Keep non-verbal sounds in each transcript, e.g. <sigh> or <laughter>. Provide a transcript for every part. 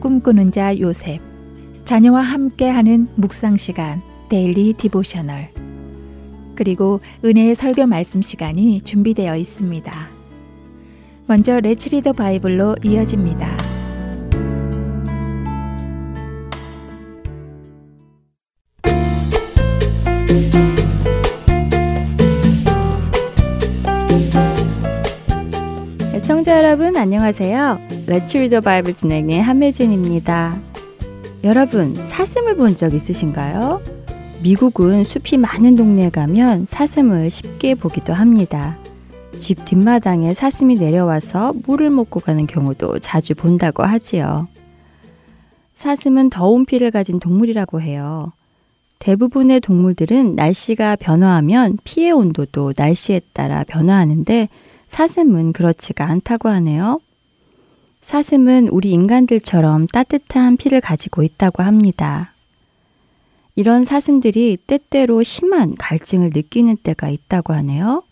꿈꾸는 자 요셉 자녀와 함께하는 묵상 시간 Daily Devotional 그리고 은혜의 설교 말씀 시간이 준비되어 있습니다. 먼저 Let's Read the Bible로 이어집니다. 청자 여러분 안녕하세요. Let's Read the Bible 진행의 한매진입니다. 여러분 사슴을 본 적 있으신가요? 미국은 숲이 많은 동네에 가면 사슴을 쉽게 보기도 합니다. 집 뒷마당에 사슴이 내려와서 물을 먹고 가는 경우도 자주 본다고 하지요. 사슴은 더운 피를 가진 동물이라고 해요. 대부분의 동물들은 날씨가 변화하면 피의 온도도 날씨에 따라 변화하는데 사슴은 그렇지가 않다고 하네요. 사슴은 우리 인간들처럼 따뜻한 피를 가지고 있다고 합니다. 이런 사슴들이 때때로 심한 갈증을 느끼는 때가 있다고 하네요.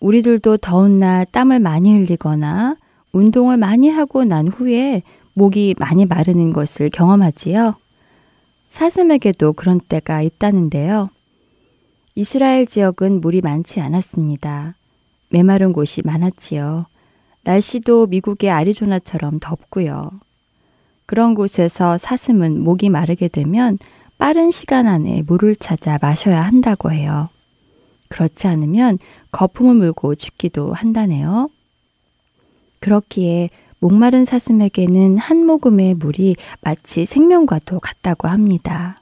우리들도 더운 날 땀을 많이 흘리거나 운동을 많이 하고 난 후에 목이 많이 마르는 것을 경험하지요. 사슴에게도 그런 때가 있다는데요. 이스라엘 지역은 물이 많지 않았습니다. 메마른 곳이 많았지요. 날씨도 미국의 아리조나처럼 덥고요. 그런 곳에서 사슴은 목이 마르게 되면 빠른 시간 안에 물을 찾아 마셔야 한다고 해요. 그렇지 않으면 거품을 물고 죽기도 한다네요. 그렇기에 목마른 사슴에게는 한 모금의 물이 마치 생명과도 같다고 합니다.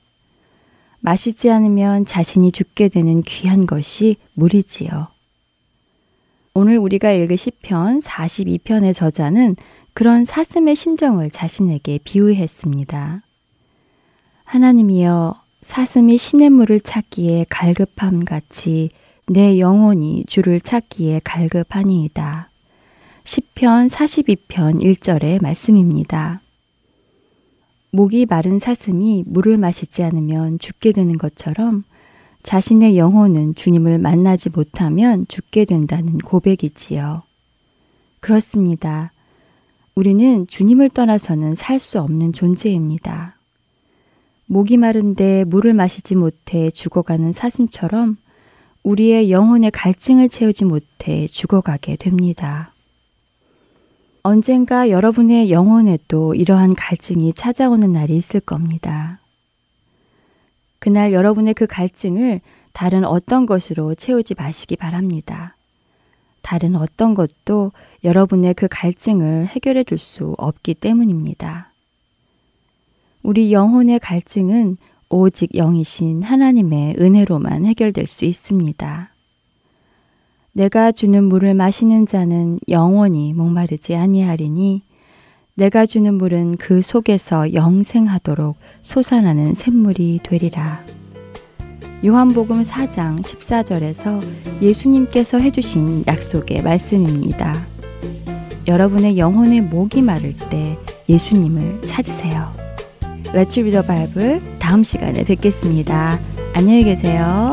마시지 않으면 자신이 죽게 되는 귀한 것이 물이지요. 오늘 우리가 읽을 시편 42편의 저자는 그런 사슴의 심정을 자신에게 비유했습니다. 하나님이여 사슴이 시냇물을 찾기에 갈급함 같이 내 영혼이 주를 찾기에 갈급하니이다. 시편 42편 1절의 말씀입니다. 목이 마른 사슴이 물을 마시지 않으면 죽게 되는 것처럼 자신의 영혼은 주님을 만나지 못하면 죽게 된다는 고백이지요. 그렇습니다. 우리는 주님을 떠나서는 살 수 없는 존재입니다. 목이 마른데 물을 마시지 못해 죽어가는 사슴처럼 우리의 영혼의 갈증을 채우지 못해 죽어가게 됩니다. 언젠가 여러분의 영혼에도 이러한 갈증이 찾아오는 날이 있을 겁니다. 그날 여러분의 그 갈증을 다른 어떤 것으로 채우지 마시기 바랍니다. 다른 어떤 것도 여러분의 그 갈증을 해결해 줄 수 없기 때문입니다. 우리 영혼의 갈증은 오직 영이신 하나님의 은혜로만 해결될 수 있습니다. 내가 주는 물을 마시는 자는 영원히 목마르지 아니하리니 내가 주는 물은 그 속에서 영생하도록 솟아나는 샘물이 되리라. 요한복음 4장 14절에서 예수님께서 해주신 약속의 말씀입니다. 여러분의 영혼의 목이 마를 때 예수님을 찾으세요. Let's read the Bible 다음 시간에 뵙겠습니다. 안녕히 계세요.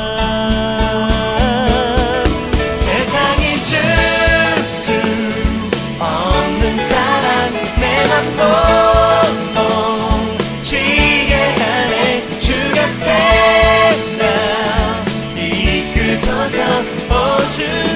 should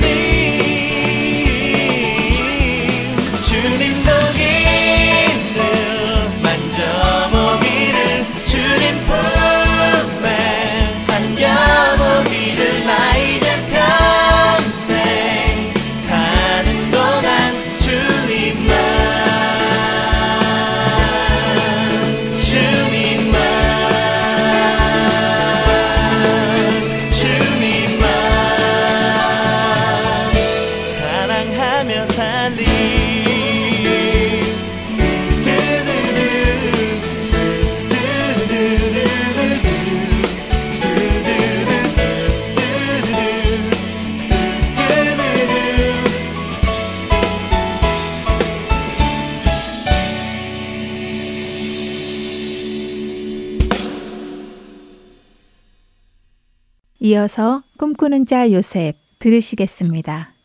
어서 꿈꾸는 자 요셉 들으시겠습니다.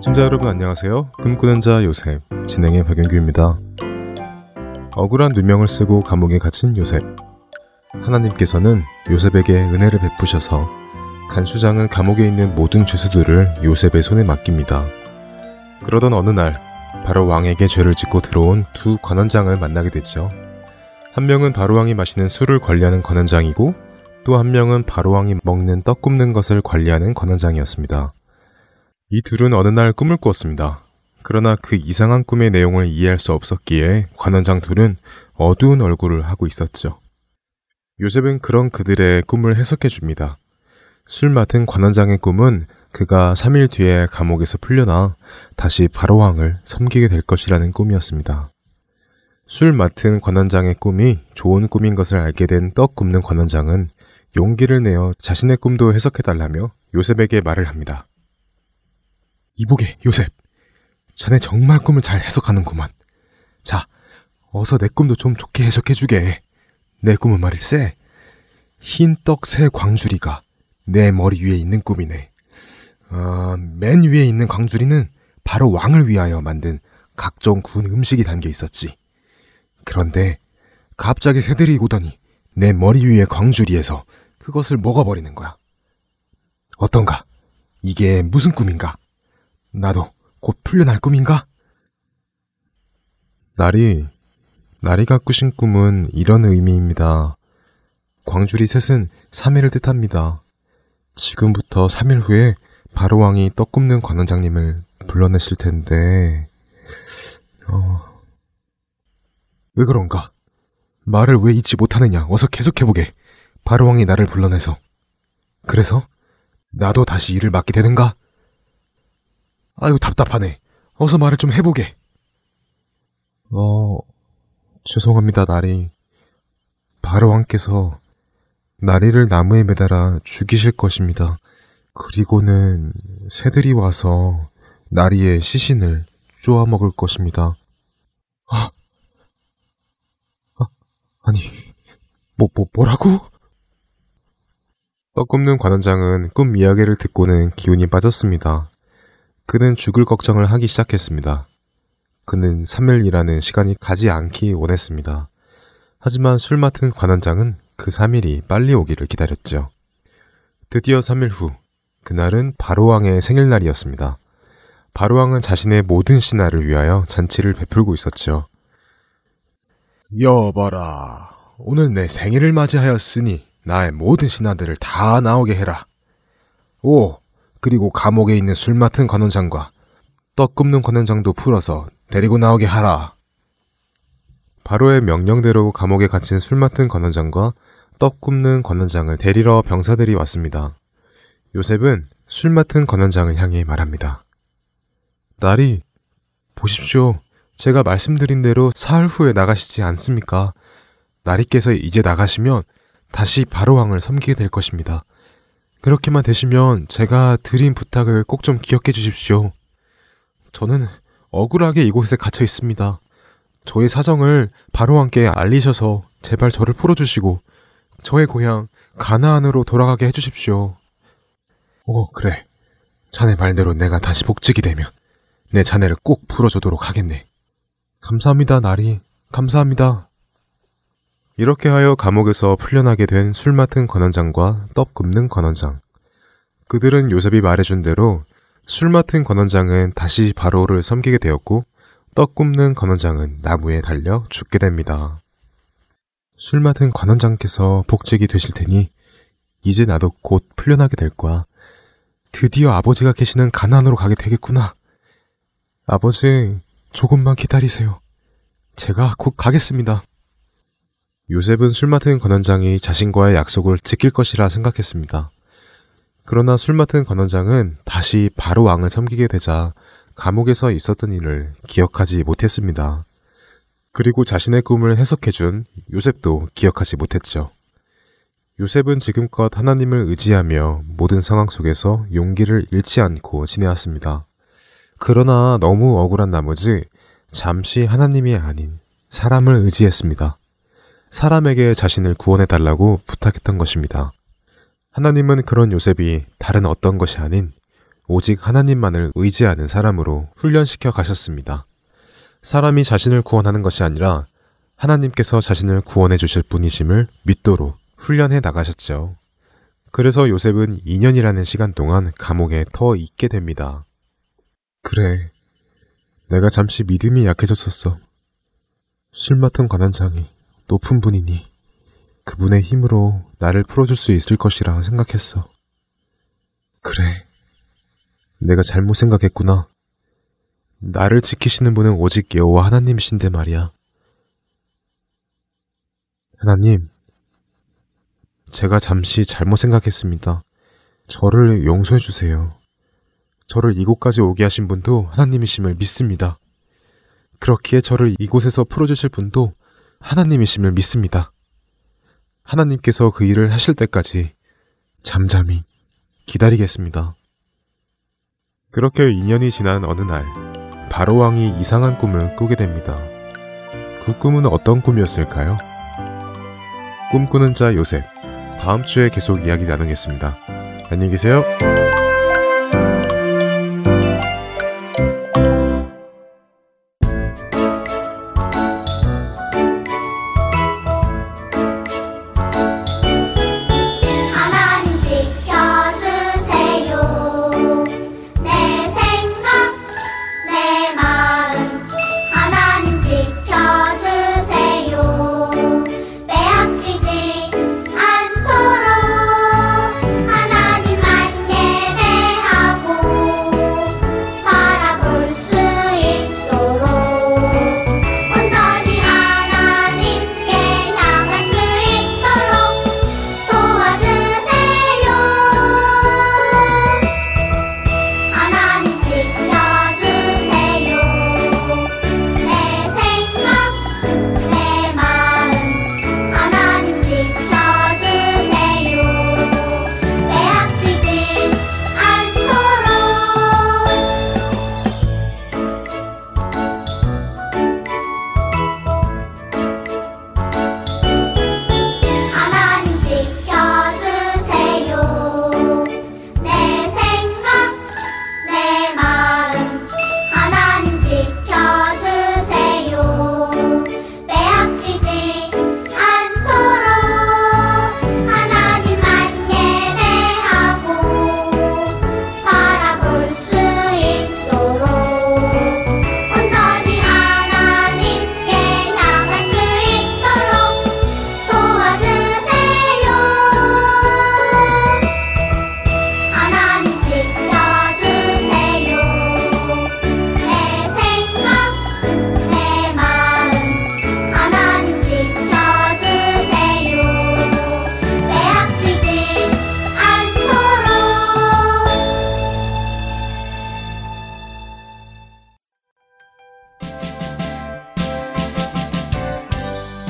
청자 여러분 안녕하세요. 꿈꾸는 자 요셉 진행의 박영규입니다. 억울한 누명을 쓰고 감옥에 갇힌 요셉. 하나님께서는 요셉에게 은혜를 베푸셔서 간수장은 감옥에 있는 모든 죄수들을 요셉의 손에 맡깁니다. 그러던 어느 날 바로 왕에게 죄를 짓고 들어온 두 관원장을 만나게 되죠. 한 명은 바로왕이 마시는 술을 관리하는 관원장이고 또 한 명은 바로왕이 먹는 떡 굽는 것을 관리하는 관원장이었습니다. 이 둘은 어느 날 꿈을 꾸었습니다. 그러나 그 이상한 꿈의 내용을 이해할 수 없었기에 관원장 둘은 어두운 얼굴을 하고 있었죠. 요셉은 그런 그들의 꿈을 해석해 줍니다. 술 맡은 관원장의 꿈은 그가 3일 뒤에 감옥에서 풀려나 다시 바로왕을 섬기게 될 것이라는 꿈이었습니다. 술 맡은 관원장의 꿈이 좋은 꿈인 것을 알게 된 떡 굽는 관원장은 용기를 내어 자신의 꿈도 해석해달라며 요셉에게 말을 합니다. 이보게, 요셉. 자네 정말 꿈을 잘 해석하는구만. 자, 어서 내 꿈도 좀 좋게 해석해주게. 내 꿈은 말일세. 흰 떡 새 광주리가 내 머리 위에 있는 꿈이네. 어, 맨 위에 있는 광주리는 바로 왕을 위하여 만든 각종 군 음식이 담겨 있었지. 그런데 갑자기 새들이 오더니 내 머리 위에 광주리에서 그것을 먹어버리는 거야. 어떤가? 이게 무슨 꿈인가? 나도 곧 풀려날 꿈인가? 나리, 나리가 꾸신 꿈은 이런 의미입니다. 광주리 셋은 3일을 뜻합니다. 지금부터 3일 후에 바로왕이 떡 굽는 관원장님을 불러내실 텐데, 어, 왜 그런가? 말을 왜 잊지 못하느냐? 어서 계속해보게. 바로왕이 나를 불러내서. 그래서? 나도 다시 일을 맡게 되는가? 아유, 답답하네. 어서 말을 좀 해보게. 어, 죄송합니다, 나리. 바로왕께서 나리를 나무에 매달아 죽이실 것입니다. 그리고는 새들이 와서 나리의 시신을 쪼아 먹을 것입니다. 아, 아 아니, 뭐, 뭐, 뭐라고? 떡굽는 관원장은 꿈 이야기를 듣고는 기운이 빠졌습니다. 그는 죽을 걱정을 하기 시작했습니다. 그는 3일이라는 시간이 가지 않기 원했습니다. 하지만 술 맡은 관원장은 그 3일이 빨리 오기를 기다렸죠. 드디어 3일 후, 그날은 바로왕의 생일날이었습니다. 바로왕은 자신의 모든 신하를 위하여 잔치를 베풀고 있었죠. 여봐라, 오늘 내 생일을 맞이하였으니 나의 모든 신하들을 다 나오게 해라. 오, 그리고 감옥에 있는 술 맡은 관원장과 떡 굽는 관원장도 풀어서 데리고 나오게 하라. 바로의 명령대로 감옥에 갇힌 술 맡은 관원장과 떡 굽는 관원장을 데리러 병사들이 왔습니다. 요셉은 술 맡은 관원장을 향해 말합니다. 딸이, 보십시오. 제가 말씀드린 대로 사흘 후에 나가시지 않습니까? 나리께서 이제 나가시면 다시 바로왕을 섬기게 될 것입니다. 그렇게만 되시면 제가 드린 부탁을 꼭 좀 기억해 주십시오. 저는 억울하게 이곳에 갇혀 있습니다. 저의 사정을 바로왕께 알리셔서 제발 저를 풀어주시고 저의 고향 가나안으로 돌아가게 해주십시오. 오, 그래. 자네 말대로 내가 다시 복직이 되면 내 자네를 꼭 풀어주도록 하겠네. 감사합니다, 나리. 감사합니다. 이렇게 하여 감옥에서 풀려나게 된 술 맡은 관원장과 떡 굽는 관원장. 그들은 요셉이 말해준 대로 술 맡은 관원장은 다시 바로를 섬기게 되었고 떡 굽는 관원장은 나무에 달려 죽게 됩니다. 술 맡은 관원장께서 복직이 되실 테니 이제 나도 곧 풀려나게 될 거야. 드디어 아버지가 계시는 가난으로 가게 되겠구나. 아버지, 조금만 기다리세요. 제가 곧 가겠습니다. 요셉은 술 맡은 관원장이 자신과의 약속을 지킬 것이라 생각했습니다. 그러나 술 맡은 관원장은 다시 바로 왕을 섬기게 되자 감옥에서 있었던 일을 기억하지 못했습니다. 그리고 자신의 꿈을 해석해준 요셉도 기억하지 못했죠. 요셉은 지금껏 하나님을 의지하며 모든 상황 속에서 용기를 잃지 않고 지내왔습니다. 그러나 너무 억울한 나머지 잠시 하나님이 아닌 사람을 의지했습니다. 사람에게 자신을 구원해 달라고 부탁했던 것입니다. 하나님은 그런 요셉이 다른 어떤 것이 아닌 오직 하나님만을 의지하는 사람으로 훈련시켜 가셨습니다. 사람이 자신을 구원하는 것이 아니라 하나님께서 자신을 구원해 주실 분이심을 믿도록 훈련해 나가셨죠. 그래서 요셉은 2년이라는 시간 동안 감옥에 더 있게 됩니다. 그래. 내가 잠시 믿음이 약해졌었어. 술 맡은 관원장이 높은 분이니 그분의 힘으로 나를 풀어줄 수 있을 것이라 생각했어. 그래. 내가 잘못 생각했구나. 나를 지키시는 분은 오직 여호와 하나님이신데 말이야. 하나님, 제가 잠시 잘못 생각했습니다. 저를 용서해 주세요. 저를 이곳까지 오게 하신 분도 하나님이심을 믿습니다. 그렇기에 저를 이곳에서 풀어주실 분도 하나님이심을 믿습니다. 하나님께서 그 일을 하실 때까지 잠잠히 기다리겠습니다. 그렇게 2년이 지난 어느 날, 바로왕이 이상한 꿈을 꾸게 됩니다. 그 꿈은 어떤 꿈이었을까요? 꿈꾸는 자 요셉. 다음 주에 계속 이야기 나누겠습니다. 안녕히 계세요.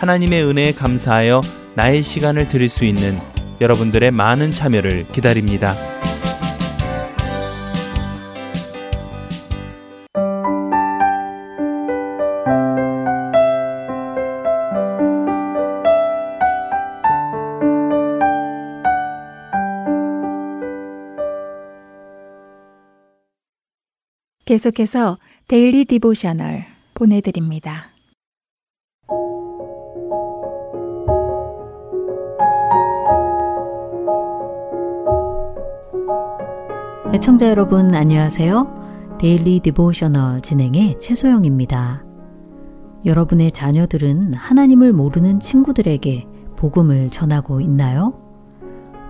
하나님의 은혜에 감사하여 나의 시간을 드릴 수 있는 여러분들의 많은 참여를 기다립니다. 계속해서 Daily Devotional 보내드립니다. 애청자 여러분 안녕하세요. Daily Devotional 진행의 최소영입니다. 여러분의 자녀들은 하나님을 모르는 친구들에게 복음을 전하고 있나요?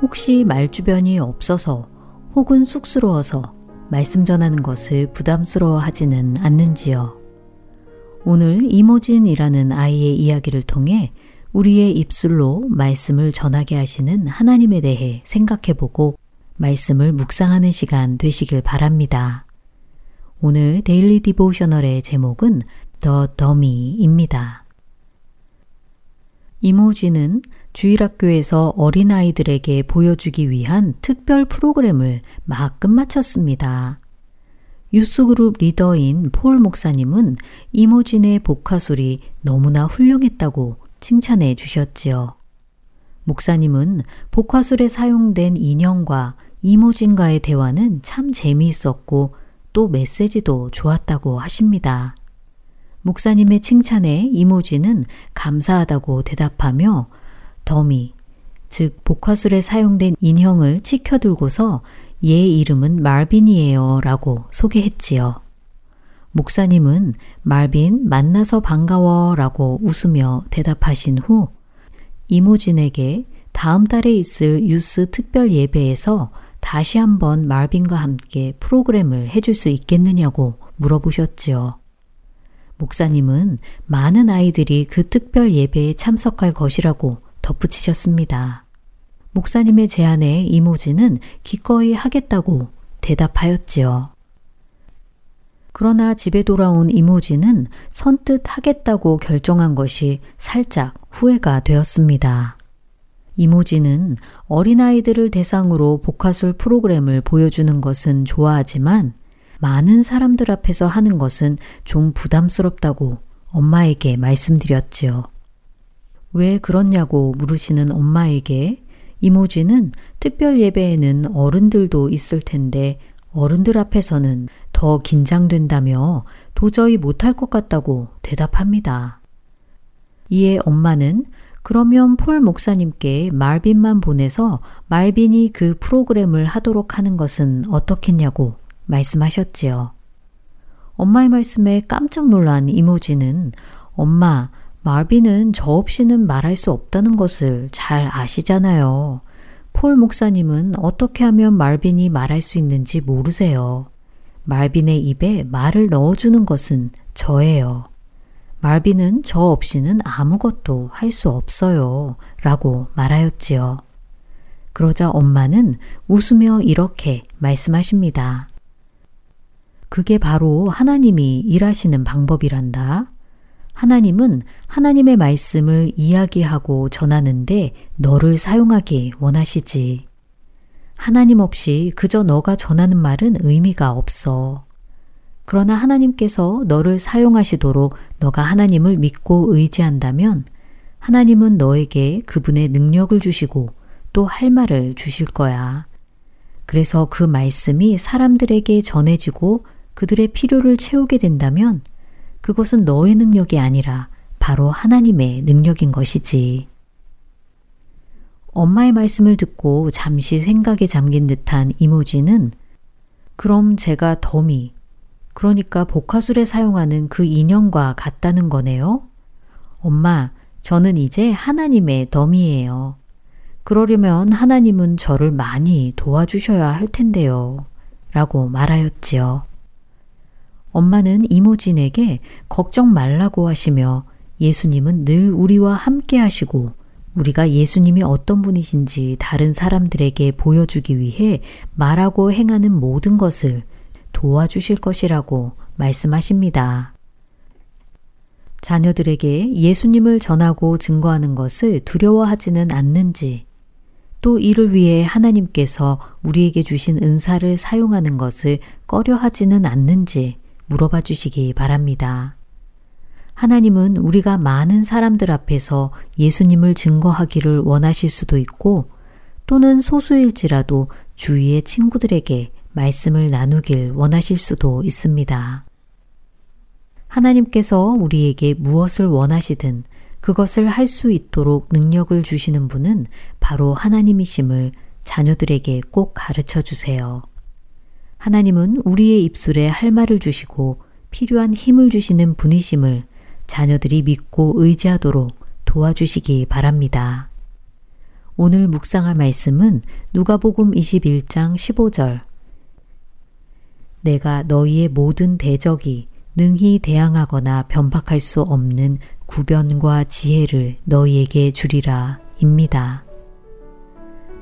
혹시 말주변이 없어서 혹은 쑥스러워서 말씀 전하는 것을 부담스러워 하지는 않는지요? 오늘 이모진이라는 아이의 이야기를 통해 우리의 입술로 말씀을 전하게 하시는 하나님에 대해 생각해 보고 말씀을 묵상하는 시간 되시길 바랍니다. 오늘 Daily Devotional의 제목은 The Dummy입니다. 이모진은 주일학교에서 어린아이들에게 보여주기 위한 특별 프로그램을 막 끝마쳤습니다. 유스그룹 리더인 폴 목사님은 이모진의 복화술이 너무나 훌륭했다고 칭찬해 주셨지요. 목사님은 복화술에 사용된 인형과 이모진과의 대화는 참 재미있었고 또 메시지도 좋았다고 하십니다. 목사님의 칭찬에 이모지는 감사하다고 대답하며 더미, 즉 복화술에 사용된 인형을 치켜들고서 얘 이름은 말빈이에요 라고 소개했지요. 목사님은 말빈 만나서 반가워 라고 웃으며 대답하신 후 이모진에게 다음 달에 있을 유스 특별 예배에서 다시 한번 말빈과 함께 프로그램을 해줄 수 있겠느냐고 물어보셨지요. 목사님은 많은 아이들이 그 특별 예배에 참석할 것이라고 덧붙이셨습니다. 목사님의 제안에 이모지는 기꺼이 하겠다고 대답하였지요. 그러나 집에 돌아온 이모지는 선뜻 하겠다고 결정한 것이 살짝 후회가 되었습니다. 이모지는 어린아이들을 대상으로 복화술 프로그램을 보여주는 것은 좋아하지만 많은 사람들 앞에서 하는 것은 좀 부담스럽다고 엄마에게 말씀드렸지요. 왜 그렇냐고 물으시는 엄마에게 이모지는 특별 예배에는 어른들도 있을 텐데 어른들 앞에서는 더 긴장된다며 도저히 못할 것 같다고 대답합니다. 이에 엄마는 그러면 폴 목사님께 말빈만 보내서 말빈이 그 프로그램을 하도록 하는 것은 어떻겠냐고 말씀하셨지요. 엄마의 말씀에 깜짝 놀란 이모지는 엄마, 말빈은 저 없이는 말할 수 없다는 것을 잘 아시잖아요. 폴 목사님은 어떻게 하면 말빈이 말할 수 있는지 모르세요. 말빈의 입에 말을 넣어주는 것은 저예요. 말빈은 저 없이는 아무것도 할 수 없어요. 라고 말하였지요. 그러자 엄마는 웃으며 이렇게 말씀하십니다. 그게 바로 하나님이 일하시는 방법이란다. 하나님은 하나님의 말씀을 이야기하고 전하는데 너를 사용하기 원하시지. 하나님 없이 그저 너가 전하는 말은 의미가 없어. 그러나 하나님께서 너를 사용하시도록 너가 하나님을 믿고 의지한다면 하나님은 너에게 그분의 능력을 주시고 또 할 말을 주실 거야. 그래서 그 말씀이 사람들에게 전해지고 그들의 필요를 채우게 된다면 그것은 너의 능력이 아니라 바로 하나님의 능력인 것이지. 엄마의 말씀을 듣고 잠시 생각에 잠긴 듯한 이모지는 그럼 제가 덤이, 그러니까 복화술에 사용하는 그 인형과 같다는 거네요? 엄마, 저는 이제 하나님의 덤이에요. 그러려면 하나님은 저를 많이 도와주셔야 할 텐데요. 라고 말하였지요. 엄마는 이모진에게 걱정 말라고 하시며 예수님은 늘 우리와 함께 하시고 우리가 예수님이 어떤 분이신지 다른 사람들에게 보여주기 위해 말하고 행하는 모든 것을 도와주실 것이라고 말씀하십니다. 자녀들에게 예수님을 전하고 증거하는 것을 두려워하지는 않는지, 또 이를 위해 하나님께서 우리에게 주신 은사를 사용하는 것을 꺼려하지는 않는지 물어봐 주시기 바랍니다. 하나님은 우리가 많은 사람들 앞에서 예수님을 증거하기를 원하실 수도 있고 또는 소수일지라도 주위의 친구들에게 말씀을 나누길 원하실 수도 있습니다. 하나님께서 우리에게 무엇을 원하시든 그것을 할 수 있도록 능력을 주시는 분은 바로 하나님이심을 자녀들에게 꼭 가르쳐 주세요. 하나님은 우리의 입술에 할 말을 주시고 필요한 힘을 주시는 분이심을 자녀들이 믿고 의지하도록 도와주시기 바랍니다. 오늘 묵상할 말씀은 누가복음 21장 15절 내가 너희의 모든 대적이 능히 대항하거나 변박할 수 없는 구변과 지혜를 너희에게 주리라 입니다.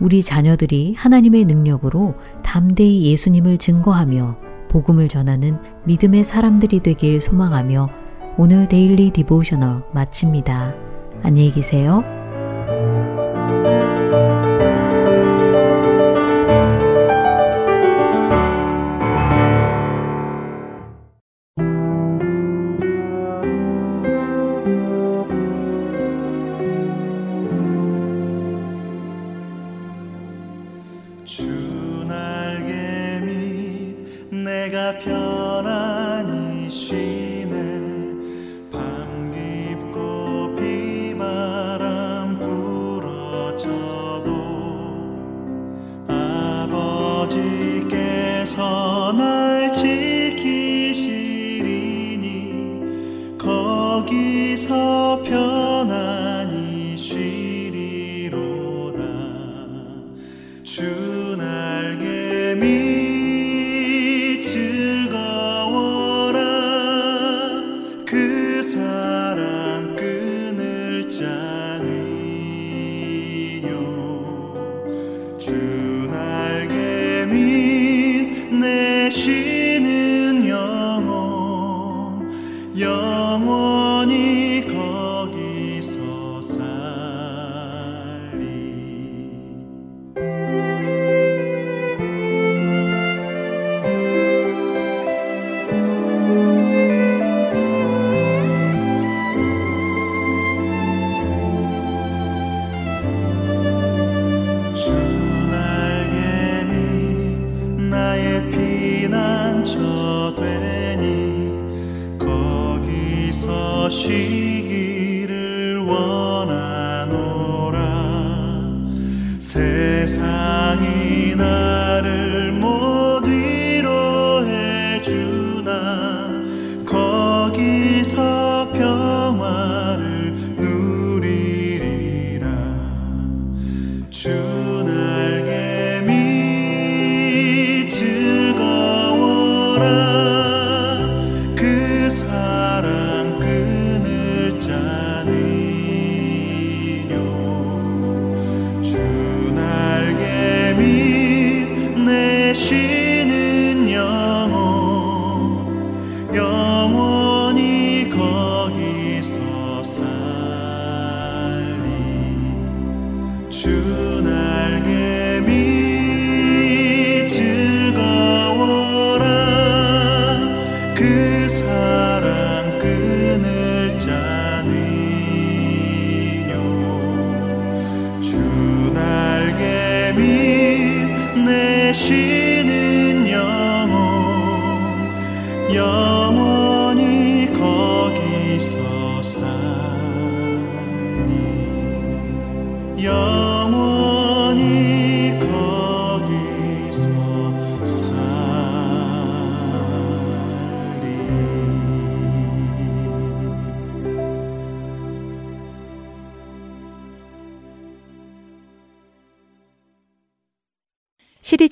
우리 자녀들이 하나님의 능력으로 담대히 예수님을 증거하며 복음을 전하는 믿음의 사람들이 되길 소망하며 오늘 데일리 디보셔널 마칩니다. 안녕히 계세요. 시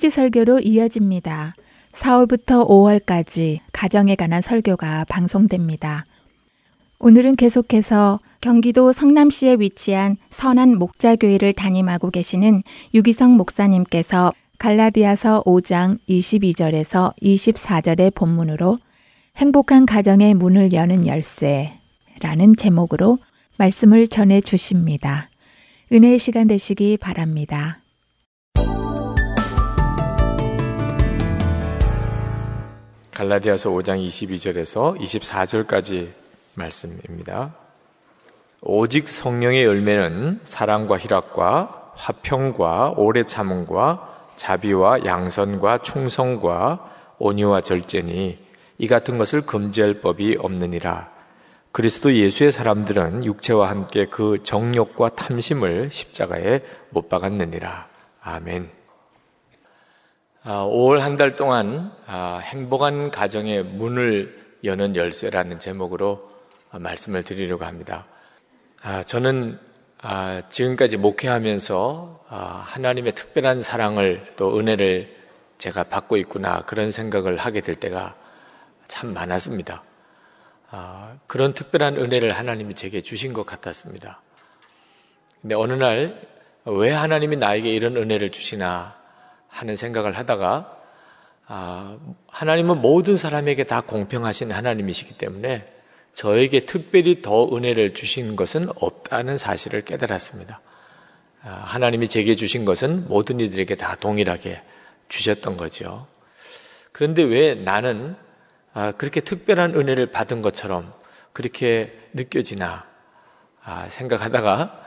리즈 설교로 이어집니다. 4월부터 5월까지 가정에 관한 설교가 방송됩니다. 오늘은 계속해서 경기도 성남시에 위치한 선한 목자교회를 담임하고 계시는 유기성 목사님께서 갈라디아서 5장 22절에서 24절의 본문으로 행복한 가정의 문을 여는 열쇠라는 제목으로 말씀을 전해 주십니다. 은혜의 시간 되시기 바랍니다. 갈라디아서 5장 22절에서 24절까지 말씀입니다. 오직 성령의 열매는 사랑과 희락과 화평과 오래 참음과 자비와 양선과 충성과 온유와 절제니 이 같은 것을 금지할 법이 없느니라. 그리스도 예수의 사람들은 육체와 함께 그 정욕과 탐심을 십자가에 못 박았느니라. 아멘. 5월 아, 한달 동안 아, 행복한 가정의 문을 여는 열쇠라는 제목으로 말씀을 드리려고 합니다. 아, 저는 지금까지 목회하면서 하나님의 특별한 사랑을 또 은혜를 제가 받고 있구나 그런 생각을 하게 될 때가 참 많았습니다. 그런 특별한 은혜를 하나님이 제게 주신 것 같았습니다. 근데 어느 날 왜 하나님이 나에게 이런 은혜를 주시나 하는 생각을 하다가 아, 하나님은 모든 사람에게 다 공평하신 하나님이시기 때문에 저에게 특별히 더 은혜를 주신 것은 없다는 사실을 깨달았습니다. 아, 하나님이 제게 주신 것은 모든 이들에게 다 동일하게 주셨던 거죠. 그런데 왜 나는 아, 그렇게 특별한 은혜를 받은 것처럼 그렇게 느껴지나 아, 생각하다가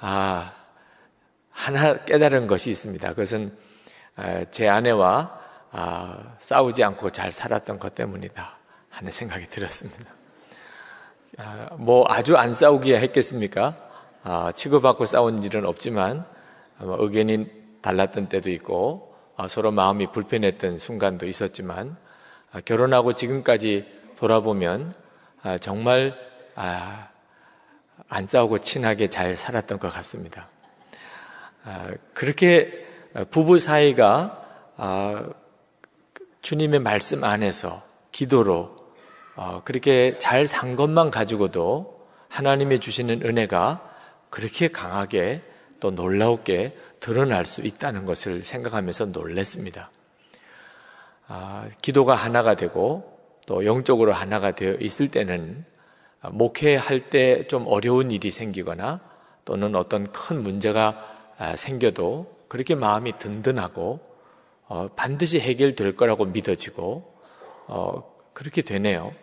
아, 하나 깨달은 것이 있습니다. 그것은 제 아내와 아, 싸우지 않고 잘 살았던 것 때문이다 하는 생각이 들었습니다. 아, 뭐 아주 안 싸우기야 했겠습니까? 아, 치고받고 싸운 일은 없지만 의견이 달랐던 때도 있고 서로 마음이 불편했던 순간도 있었지만 결혼하고 지금까지 돌아보면 정말 안 싸우고 친하게 잘 살았던 것 같습니다. 아, 그렇게 부부 사이가 아, 주님의 말씀 안에서 기도로 어, 그렇게 잘 산 것만 가지고도 하나님의 주시는 은혜가 그렇게 강하게 또 놀라웠게 드러날 수 있다는 것을 생각하면서 놀랬습니다. 아, 기도가 하나가 되고 또 영적으로 하나가 되어 있을 때는 목회할 때 좀 어려운 일이 생기거나 또는 어떤 큰 문제가 아, 생겨도 그렇게 마음이 든든하고 어, 반드시 해결될 거라고 믿어지고 어, 그렇게 되네요.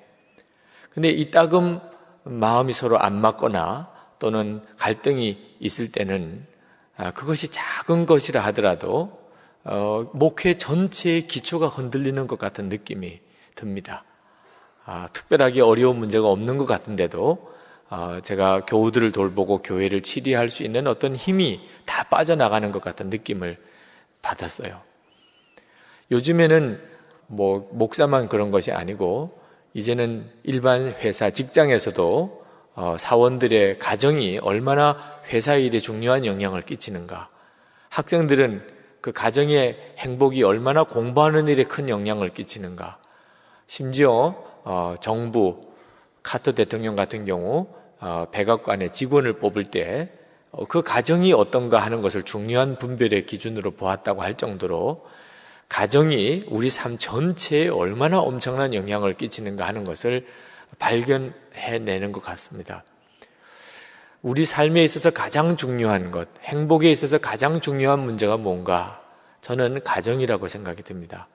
근데 이따금 마음이 서로 안 맞거나 또는 갈등이 있을 때는 아, 그것이 작은 것이라 하더라도 어, 목회 전체의 기초가 흔들리는 것 같은 느낌이 듭니다. 아, 특별하게 어려운 문제가 없는 것 같은데도 아, 제가 교우들을 돌보고 교회를 치리할 수 있는 어떤 힘이 다 빠져나가는 것 같은 느낌을 받았어요. 요즘에는 뭐 목사만 그런 것이 아니고 이제는 일반 회사 직장에서도 어, 사원들의 가정이 얼마나 회사 일에 중요한 영향을 끼치는가. 학생들은 그 가정의 행복이 얼마나 공부하는 일에 큰 영향을 끼치는가. 심지어 어, 정부 카터 대통령 같은 경우 어, 백악관의 직원을 뽑을 때그 어, 가정이 어떤가 하는 것을 중요한 분별의 기준으로 보았다고 할 정도로 가정이 우리 삶 전체에 얼마나 엄청난 영향을 끼치는가 하는 것을 발견해내는 것 같습니다. 우리 삶에 있어서 가장 중요한 것, 행복에 있어서 가장 중요한 문제가 뭔가? 저는 가정이라고 생각이 듭니다.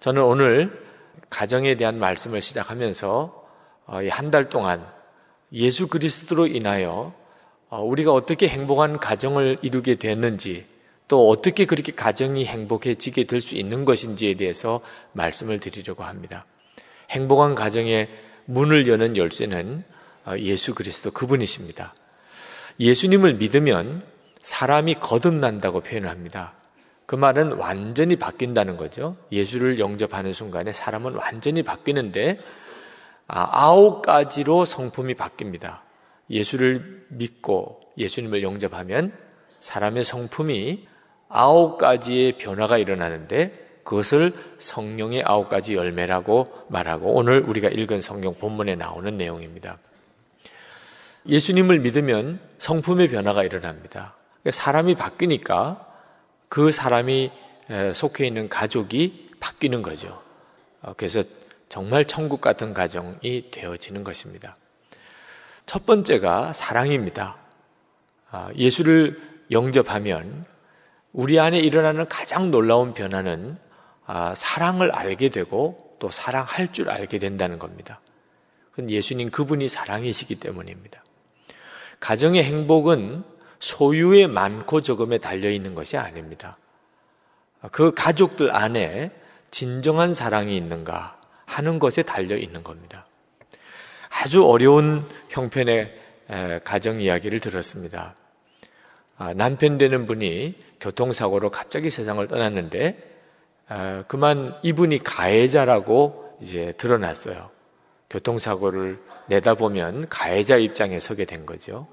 저는 오늘 가정에 대한 말씀을 시작하면서 어, 한달 동안 예수 그리스도로 인하여 어, 우리가 어떻게 행복한 가정을 이루게 됐는지 또 어떻게 그렇게 가정이 행복해지게 될 수 있는 것인지에 대해서 말씀을 드리려고 합니다. 행복한 가정의 문을 여는 열쇠는 어, 예수 그리스도 그분이십니다. 예수님을 믿으면 사람이 거듭난다고 표현을 합니다. 그 말은 완전히 바뀐다는 거죠. 예수를 영접하는 순간에 사람은 완전히 바뀌는데 아, 아홉 가지로 성품이 바뀝니다. 예수를 믿고 예수님을 영접하면 사람의 성품이 아홉 가지의 변화가 일어나는데 그것을 성령의 아홉 가지 열매라고 말하고 오늘 우리가 읽은 성경 본문에 나오는 내용입니다. 예수님을 믿으면 성품의 변화가 일어납니다. 사람이 바뀌니까 그 사람이 속해 있는 가족이 바뀌는 거죠. 어, 그래서 정말 천국 같은 가정이 되어지는 것입니다. 첫 번째가 사랑입니다. 아, 예수를 영접하면 우리 안에 일어나는 가장 놀라운 변화는 아, 사랑을 알게 되고 또 사랑할 줄 알게 된다는 겁니다. 그건 예수님 그분이 사랑이시기 때문입니다. 가정의 행복은 소유의 많고 적음에 달려 있는 것이 아닙니다. 그 가족들 안에 진정한 사랑이 있는가 하는 것에 달려 있는 겁니다. 아주 어려운 형편의 가정 이야기를 들었습니다. 아, 남편 되는 분이 교통사고로 갑자기 세상을 떠났는데 아, 그만 이분이 가해자라고 이제 드러났어요. 교통사고를 내다보면 가해자 입장에 서게 된 거죠.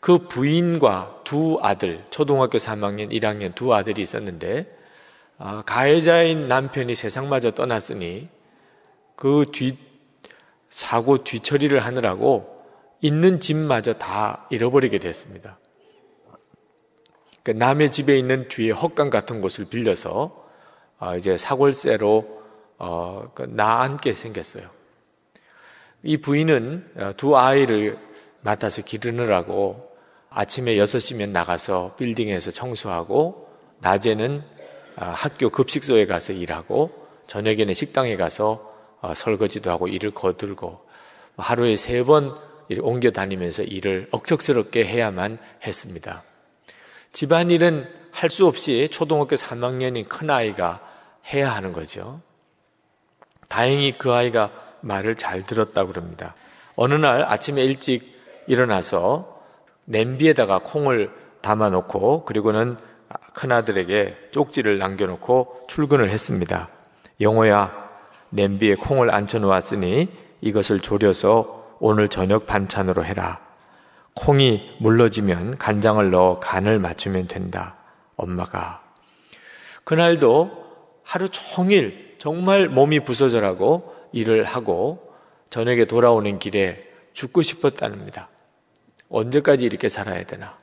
그 부인과 두 아들, 초등학교 3학년, 1학년 두 아들이 있었는데, 아, 가해자인 남편이 세상마저 떠났으니, 그 뒤, 사고 뒤처리를 하느라고 있는 집마저 다 잃어버리게 됐습니다. 그러니까 남의 집에 있는 뒤에 헛간 같은 곳을 빌려서 어, 이제 사골세로 어, 그 나앉게 생겼어요. 이 부인은 어, 두 아이를 맡아서 기르느라고 아침에 6시면 나가서 빌딩에서 청소하고 낮에는 학교 급식소에 가서 일하고 저녁에는 식당에 가서 설거지도 하고 일을 거들고 하루에 세 번 옮겨 다니면서 일을 억척스럽게 해야만 했습니다. 집안일은 할 수 없이 초등학교 3학년인 큰 아이가 해야 하는 거죠. 다행히 그 아이가 말을 잘 들었다고 그럽니다. 어느 날 아침에 일찍 일어나서 냄비에다가 콩을 담아놓고 그리고는 큰아들에게 쪽지를 남겨놓고 출근을 했습니다. 영호야, 냄비에 콩을 앉혀 놓았으니 이것을 졸여서 오늘 저녁 반찬으로 해라. 콩이 물러지면 간장을 넣어 간을 맞추면 된다. 엄마가. 그날도 하루 종일 정말 몸이 부서져라고 일을 하고 저녁에 돌아오는 길에 죽고 싶었답니다. 언제까지 이렇게 살아야 되나?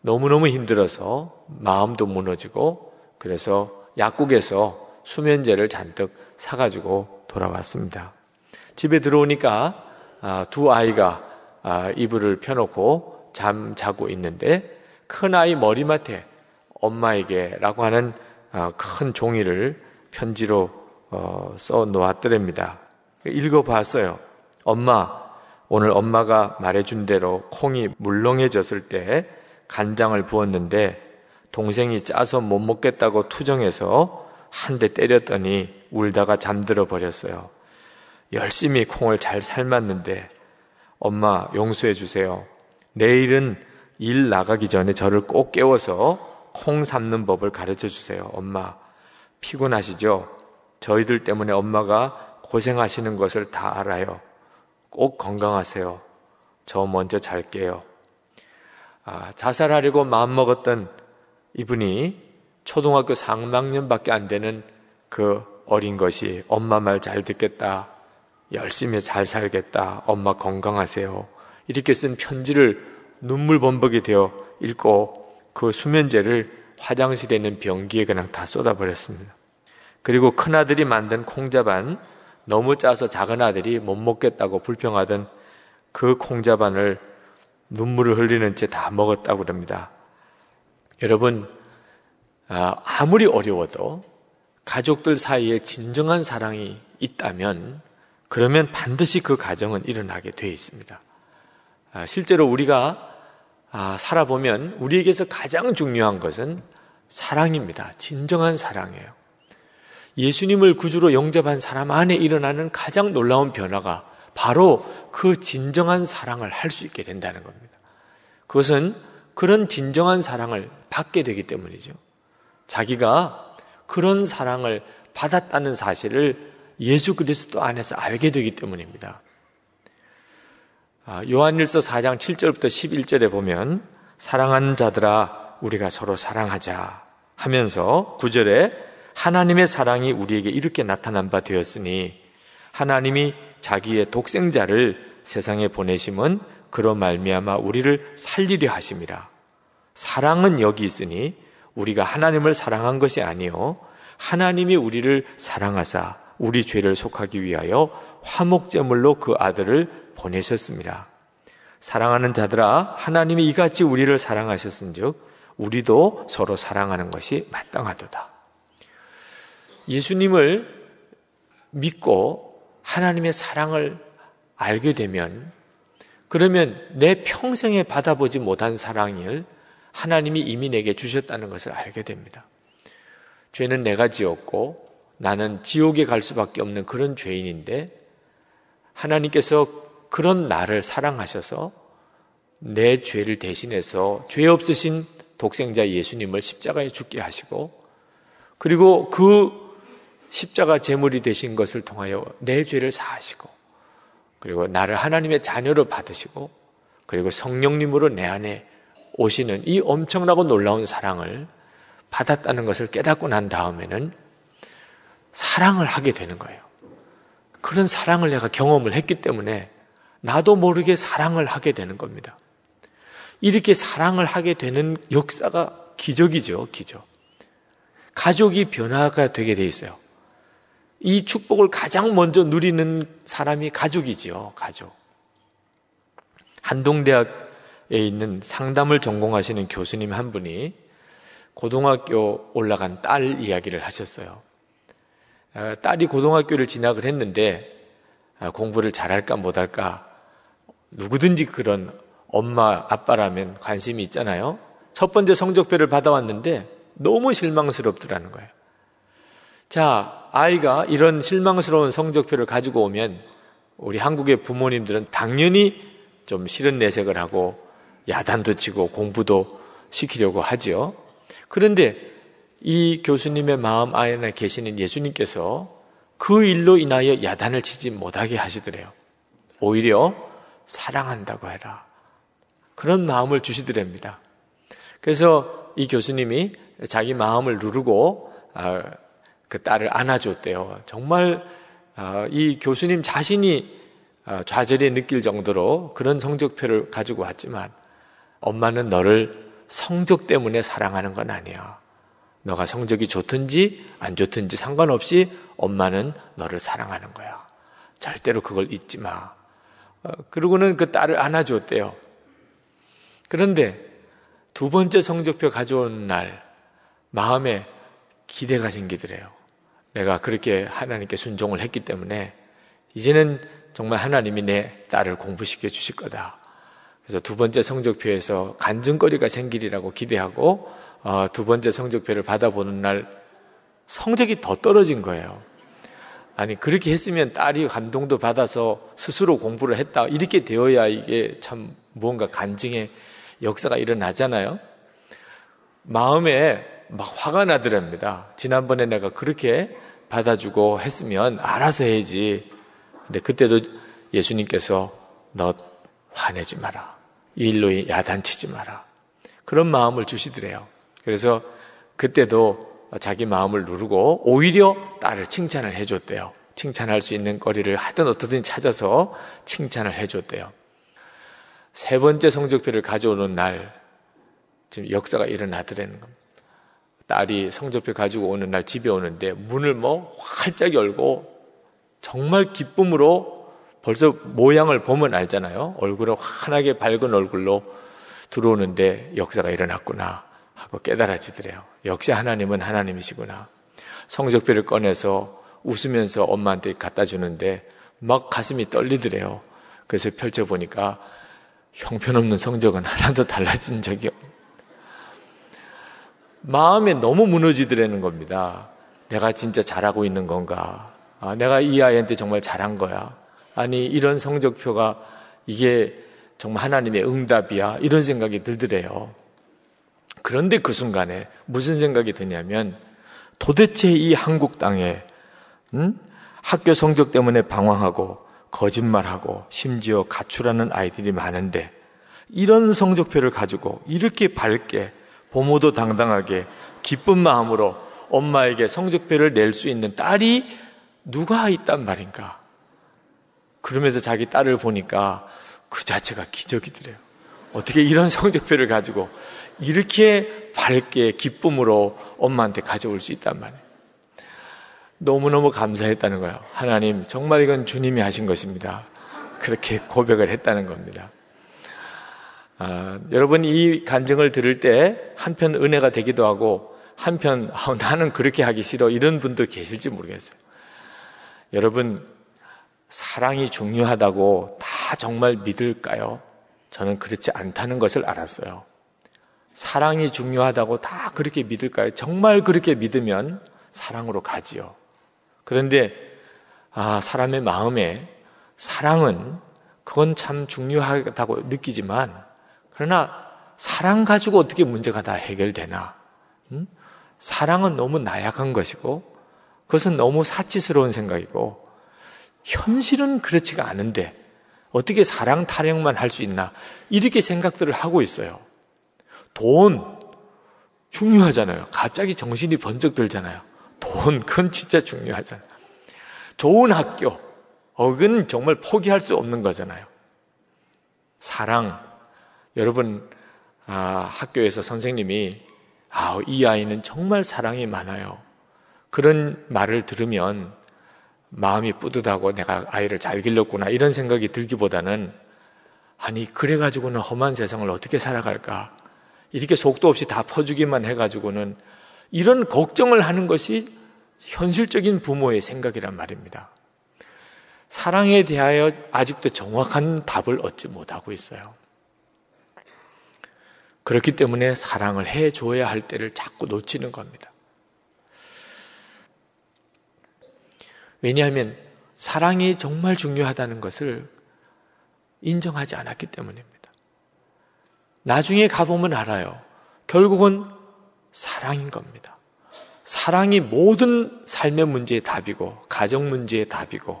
너무너무 힘들어서 마음도 무너지고 그래서 약국에서 수면제를 잔뜩 사가지고 돌아왔습니다. 집에 들어오니까 아, 두 아이가 아, 이불을 펴놓고 잠 자고 있는데 큰 아이 머리맡에 엄마에게라고 하는 아, 큰 종이를 편지로 어, 써 놓았더랍니다. 읽어봤어요. 엄마, 오늘 엄마가 말해준 대로 콩이 물렁해졌을 때 간장을 부었는데 동생이 짜서 못 먹겠다고 투정해서 한 대 때렸더니 울다가 잠들어 버렸어요. 열심히 콩을 잘 삶았는데 엄마 용서해 주세요. 내일은 일 나가기 전에 저를 꼭 깨워서 콩 삶는 법을 가르쳐 주세요. 엄마 피곤하시죠? 저희들 때문에 엄마가 고생하시는 것을 다 알아요. 꼭 건강하세요. 저 먼저 잘게요. 아, 자살하려고 마음먹었던 이분이 초등학교 3학년밖에 안 되는 그 어린 것이 엄마 말 잘 듣겠다. 열심히 잘 살겠다. 엄마 건강하세요. 이렇게 쓴 편지를 눈물 범벅이 되어 읽고 그 수면제를 화장실에 있는 변기에 그냥 다 쏟아버렸습니다. 그리고 큰아들이 만든 콩자반 너무 짜서 작은 아들이 못 먹겠다고 불평하던 그 콩자반을 눈물을 흘리는 채 다 먹었다고 그럽니다. 여러분, 아, 아무리 어려워도 가족들 사이에 진정한 사랑이 있다면 그러면 반드시 그 가정은 일어나게 되어 있습니다. 아, 실제로 우리가 아, 살아보면 우리에게서 가장 중요한 것은 사랑입니다. 진정한 사랑이에요. 예수님을 구주로 영접한 사람 안에 일어나는 가장 놀라운 변화가 바로 그 진정한 사랑을 할 수 있게 된다는 겁니다. 그것은 그런 진정한 사랑을 받게 되기 때문이죠. 자기가 그런 사랑을 받았다는 사실을 예수 그리스도 안에서 알게 되기 때문입니다. 아, 요한일서 4장 7절부터 11절에 보면 사랑하는 자들아 우리가 서로 사랑하자 하면서 9절에 하나님의 사랑이 우리에게 이렇게 나타난 바 되었으니 하나님이 자기의 독생자를 세상에 보내심은 그로 말미암아 우리를 살리려 하심이라. 사랑은 여기 있으니 우리가 하나님을 사랑한 것이 아니요 하나님이 우리를 사랑하사 우리 죄를 속하기 위하여 화목제물로 그 아들을 보내셨습니다. 사랑하는 자들아 하나님이 이같이 우리를 사랑하셨은즉 우리도 서로 사랑하는 것이 마땅하도다. 예수님을 믿고 하나님의 사랑을 알게 되면 그러면 내 평생에 받아보지 못한 사랑을 하나님이 이미 내게 주셨다는 것을 알게 됩니다. 죄는 내가 지었고 나는 지옥에 갈 수밖에 없는 그런 죄인인데 하나님께서 그런 나를 사랑하셔서 내 죄를 대신해서 죄 없으신 독생자 예수님을 십자가에 죽게 하시고 그리고 그 십자가 제물이 되신 것을 통하여 내 죄를 사하시고 그리고 나를 하나님의 자녀로 받으시고 그리고 성령님으로 내 안에 오시는 이 엄청나고 놀라운 사랑을 받았다는 것을 깨닫고 난 다음에는 사랑을 하게 되는 거예요. 그런 사랑을 내가 경험을 했기 때문에 나도 모르게 사랑을 하게 되는 겁니다. 이렇게 사랑을 하게 되는 역사가 기적이죠, 기적. 가족이 변화가 되게 돼 있어요. 이 축복을 가장 먼저 누리는 사람이 가족이지요, 가족. 한동대학에 있는 상담을 전공하시는 교수님 한 분이 고등학교 올라간 딸 이야기를 하셨어요. 아, 딸이 고등학교를 진학을 했는데 아, 공부를 잘할까 못할까 누구든지 그런 엄마 아빠라면 관심이 있잖아요. 첫 번째 성적표를 받아왔는데 너무 실망스럽더라는 거예요. 자, 아이가 이런 실망스러운 성적표를 가지고 오면 우리 한국의 부모님들은 당연히 좀 싫은 내색을 하고 야단도 치고 공부도 시키려고 하지요. 그런데 이 교수님의 마음 안에 계시는 예수님께서 그 일로 인하여 야단을 치지 못하게 하시더래요. 오히려 사랑한다고 해라. 그런 마음을 주시더랍니다. 그래서 이 교수님이 자기 마음을 누르고 아, 그 딸을 안아줬대요. 정말 아, 이 교수님 자신이 아, 좌절에 느낄 정도로 그런 성적표를 가지고 왔지만 엄마는 너를 성적 때문에 사랑하는 건 아니야. 너가 성적이 좋든지 안 좋든지 상관없이 엄마는 너를 사랑하는 거야. 절대로 그걸 잊지 마. 어, 그러고는 그 딸을 안아줬대요. 그런데 두 번째 성적표 가져온 날 마음에 기대가 생기더래요. 내가 그렇게 하나님께 순종을 했기 때문에 이제는 정말 하나님이 내 딸을 공부시켜 주실 거다. 그래서 두 번째 성적표에서 간증거리가 생기리라고 기대하고 어, 두 번째 성적표를 받아보는 날 성적이 더 떨어진 거예요. 아니 그렇게 했으면 딸이 감동도 받아서 스스로 공부를 했다 이렇게 되어야 이게 참 무언가 간증의 역사가 일어나잖아요. 마음에 막 화가 나더랍니다. 지난번에 내가 그렇게 받아주고 했으면 알아서 해야지. 근데 그때도 예수님께서 너 화내지 마라. 이 일로 야단치지 마라. 그런 마음을 주시더래요. 그래서 그때도 자기 마음을 누르고 오히려 딸을 칭찬을 해줬대요. 칭찬할 수 있는 거리를 하든 어떻든 찾아서 칭찬을 해줬대요. 세 번째 성적표를 가져오는 날, 지금 역사가 일어나더라는 겁니다. 딸이 성적표 가지고 오는 날 집에 오는데 문을 뭐 활짝 열고 정말 기쁨으로 벌써 모양을 보면 알잖아요. 얼굴은 환하게 밝은 얼굴로 들어오는데 역사가 일어났구나 하고 깨달아지더래요. 역시 하나님은 하나님이시구나. 성적표를 꺼내서 웃으면서 엄마한테 갖다 주는데 막 가슴이 떨리더래요. 그래서 펼쳐보니까 형편없는 성적은 하나도 달라진 적이 없. 마음에 너무 무너지더라는 겁니다. 내가 진짜 잘하고 있는 건가? 아, 내가 이 아이한테 정말 잘한 거야. 아니, 이런 성적표가 이게 정말 하나님의 응답이야. 이런 생각이 들더래요. 그런데 그 순간에 무슨 생각이 드냐면 도대체 이 한국 땅에 음? 학교 성적 때문에 방황하고 거짓말하고 심지어 가출하는 아이들이 많은데 이런 성적표를 가지고 이렇게 밝게 보모도 당당하게 기쁜 마음으로 엄마에게 성적표를 낼 수 있는 딸이 누가 있단 말인가? 그러면서 자기 딸을 보니까 그 자체가 기적이더래요. 어떻게 이런 <laughs> 성적표를 가지고 이렇게 밝게 기쁨으로 엄마한테 가져올 수 있단 말이에요. 너무너무 감사했다는 거예요. 하나님, 정말 이건 주님이 하신 것입니다. 그렇게 고백을 했다는 겁니다. 아, 여러분 이 간증을 들을 때 한편 은혜가 되기도 하고 한편 아, 나는 그렇게 하기 싫어 이런 분도 계실지 모르겠어요. 여러분 사랑이 중요하다고 다 정말 믿을까요? 저는 그렇지 않다는 것을 알았어요. 사랑이 중요하다고 다 그렇게 믿을까요? 정말 그렇게 믿으면 사랑으로 가지요. 그런데 아, 사람의 마음에 사랑은 그건 참 중요하다고 느끼지만 그러나 사랑 가지고 어떻게 문제가 다 해결되나? 음? 사랑은 너무 나약한 것이고 그것은 너무 사치스러운 생각이고 현실은 그렇지가 않은데 어떻게 사랑 타령만 할 수 있나? 이렇게 생각들을 하고 있어요. 돈 중요하잖아요. 갑자기 정신이 번쩍 들잖아요. 돈 그건 진짜 중요하잖아요. 좋은 학교 어근 정말 포기할 수 없는 거잖아요. 사랑 여러분 아, 학교에서 선생님이 아, 이 아이는 정말 사랑이 많아요. 그런 말을 들으면 마음이 뿌듯하고 내가 아이를 잘 길렀구나 이런 생각이 들기보다는 아니 그래가지고는 험한 세상을 어떻게 살아갈까 이렇게 속도 없이 다 퍼주기만 해가지고는 이런 걱정을 하는 것이 현실적인 부모의 생각이란 말입니다. 사랑에 대하여 아직도 정확한 답을 얻지 못하고 있어요. 그렇기 때문에 사랑을 해줘야 할 때를 자꾸 놓치는 겁니다. 왜냐하면 사랑이 정말 중요하다는 것을 인정하지 않았기 때문입니다. 나중에 가보면 알아요. 결국은 사랑인 겁니다. 사랑이 모든 삶의 문제의 답이고, 가정 문제의 답이고,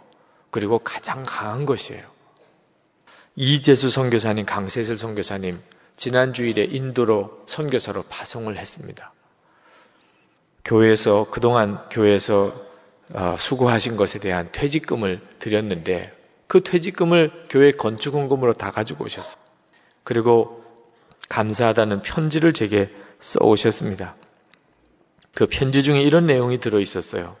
그리고 가장 강한 것이에요. 이재수 선교사님, 강세슬 선교사님 지난 주일에 인도로 선교사로 파송을 했습니다. 교회에서 그동안 교회에서 어, 수고하신 것에 대한 퇴직금을 드렸는데 그 퇴직금을 교회 건축원금으로 다 가지고 오셨어요. 그리고 감사하다는 편지를 제게 써 오셨습니다. 그 편지 중에 이런 내용이 들어 있었어요.